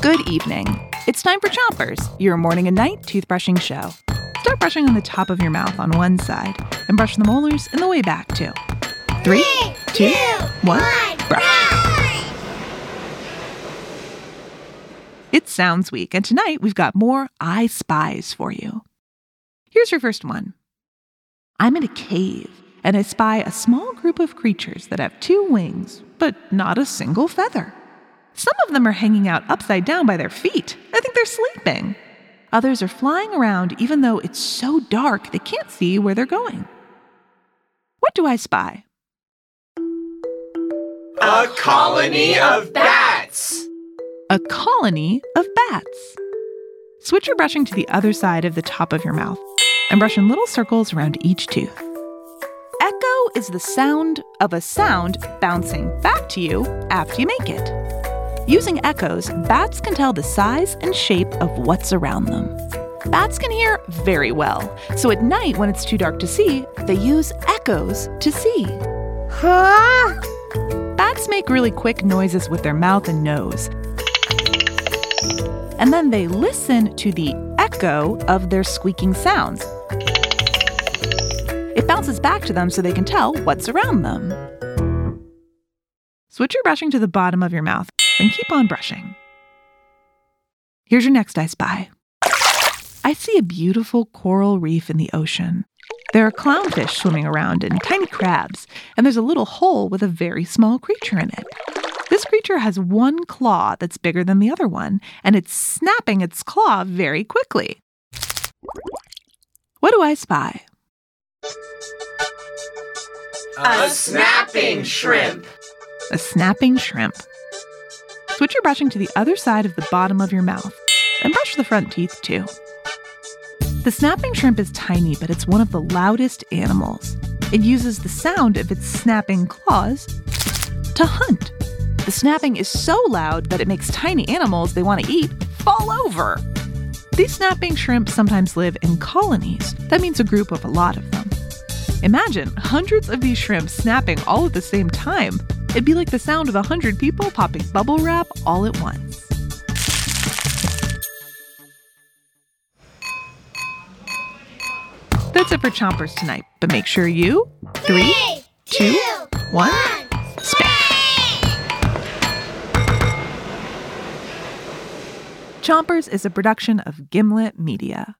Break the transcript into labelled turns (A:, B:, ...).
A: Good evening. It's time for Chompers, your morning and night toothbrushing show. Start brushing on the top of your mouth on one side and brush the molars in the way back too. Three, two, one, brush. It's Sounds Week, and tonight we've got more I Spies for you. Here's your first one I'm in a cave, and I spy a small group of creatures that have two wings, but not a single feather. Some of them are hanging out upside down by their feet. I think they're sleeping. Others are flying around even though it's so dark they can't see where they're going. What do I spy?
B: A colony of bats!
A: A colony of bats. Switch your brushing to the other side of the top of your mouth and brush in little circles around each tooth. Echo is the sound of a sound bouncing back to you after you make it. Using echoes, bats can tell the size and shape of what's around them. Bats can hear very well, so at night when it's too dark to see, they use echoes to see.
C: Huh?
A: Bats make really quick noises with their mouth and nose. And then they listen to the echo of their squeaking sounds. It bounces back to them so they can tell what's around them. Switch your brushing to the bottom of your mouth and keep on brushing. Here's your next I spy. I see a beautiful coral reef in the ocean. There are clownfish swimming around and tiny crabs, and there's a little hole with a very small creature in it. This creature has one claw that's bigger than the other one, and it's snapping its claw very quickly. What do I spy?
B: A snapping shrimp!
A: A snapping shrimp. Switch your brushing to the other side of the bottom of your mouth and brush the front teeth too. The snapping shrimp is tiny, but it's one of the loudest animals. It uses the sound of its snapping claws to hunt. The snapping is so loud that it makes tiny animals they want to eat fall over. These snapping shrimp sometimes live in colonies. That means a group of a lot of them. Imagine hundreds of these shrimp snapping all at the same time. It'd be like the sound of a hundred people popping bubble wrap all at once. That's it for Chompers tonight, but make sure you three, two, one, spam. Chompers is a production of Gimlet Media.